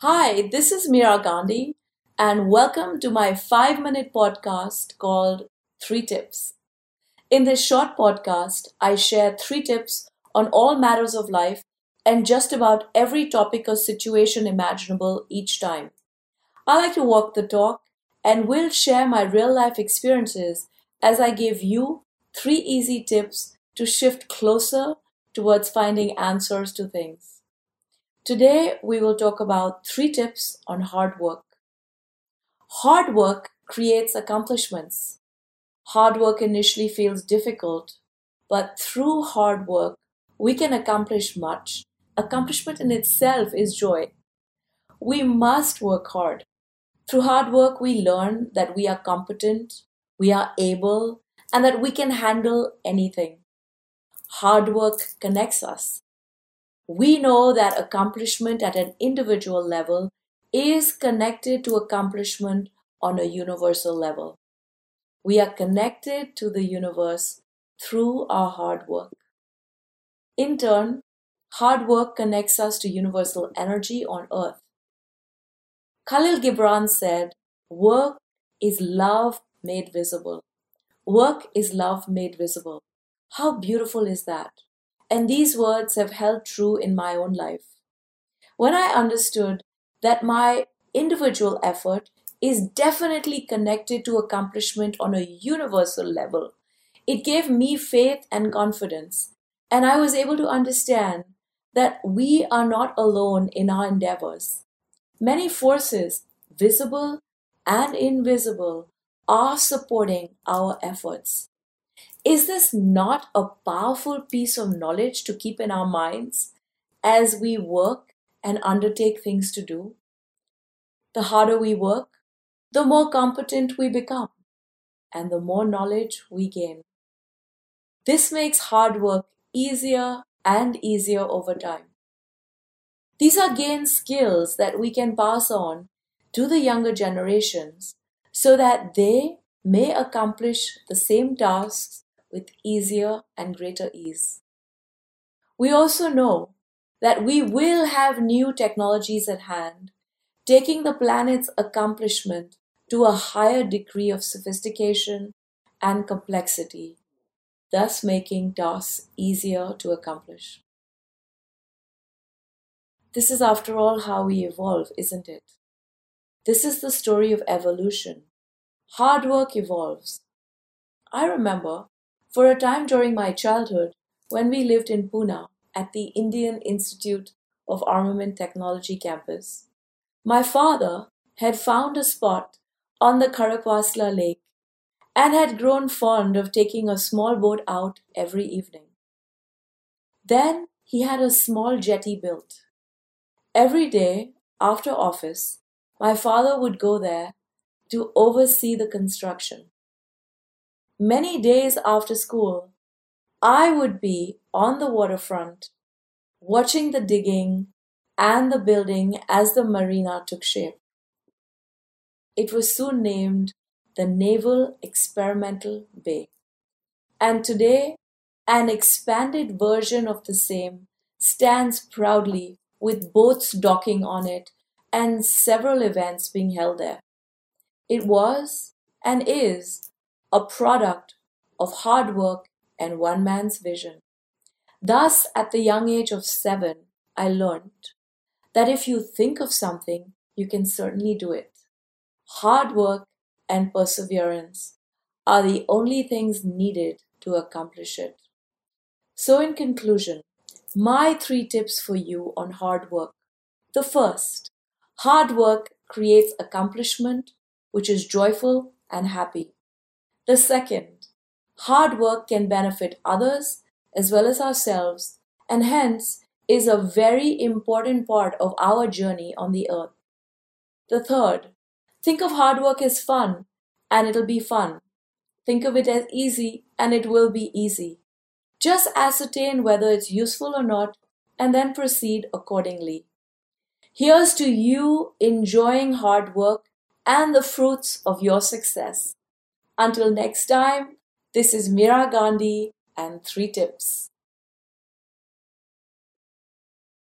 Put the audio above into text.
Hi, this is Meera Gandhi, and welcome to my five minute podcast called Three Tips. In this short podcast, I share three tips on all matters of life and just about every topic or situation imaginable each time. I like to walk the talk and will share my real life experiences as I give you three easy tips to shift closer towards finding answers to things. Today, we will talk about three tips on hard work. Hard work creates accomplishments. Hard work initially feels difficult, but through hard work, we can accomplish much. Accomplishment in itself is joy. We must work hard. Through hard work, we learn that we are competent, we are able, and that we can handle anything. Hard work connects us. We know that accomplishment at an individual level is connected to accomplishment on a universal level. We are connected to the universe through our hard work. In turn, hard work connects us to universal energy on earth. Khalil Gibran said, Work is love made visible. Work is love made visible. How beautiful is that? And these words have held true in my own life. When I understood that my individual effort is definitely connected to accomplishment on a universal level. It gave me faith and confidence, and I was able to understand that we are not alone in our endeavors. Many forces, visible and invisible, are supporting our efforts. Is this not a powerful piece of knowledge to keep in our minds as we work and undertake things to do? The harder we work, the more competent we become and the more knowledge we gain. This makes hard work easier and easier over time. These are gained skills that we can pass on to the younger generations so that they may accomplish the same tasks with easier and greater ease. We also know that we will have new technologies at hand taking the planet's accomplishment to a higher degree of sophistication and complexity, thus making tasks easier to accomplish. This is, after all, how we evolve, isn't it? This is the story of evolution. Hard work evolves. I remember, for a time during my childhood, when we lived in Pune at the Indian Institute of Armament Technology campus, my father had found a spot on the Khadakwasla lake and had grown fond of taking a small boat out every evening. Then he had a small jetty built. Every day after office, my father would go there to oversee the construction. Many days after school, I would be on the waterfront watching the digging and the building as the marina took shape. It was soon named the Naval Experimental Bay. And today, an expanded version of the same stands proudly with boats docking on it and several events being held there. It was and is a product of hard work and one man's vision. Thus, at the young age of seven, I learned that if you think of something, you can certainly do it. Hard work and perseverance are the only things needed to accomplish it. So, in conclusion, my three tips for you on hard work. The first, hard work creates accomplishment, which is joyful and happy. The second, hard work can benefit others as well as ourselves, and hence is a very important part of our journey on the earth. The third, think of hard work as fun, and it'll be fun. Think of it as easy, and it will be easy. Just ascertain whether it's useful or not, and then proceed accordingly. Here's to you enjoying hard work and the fruits of your success. Until next time, this is Meera Gandhi and three tips.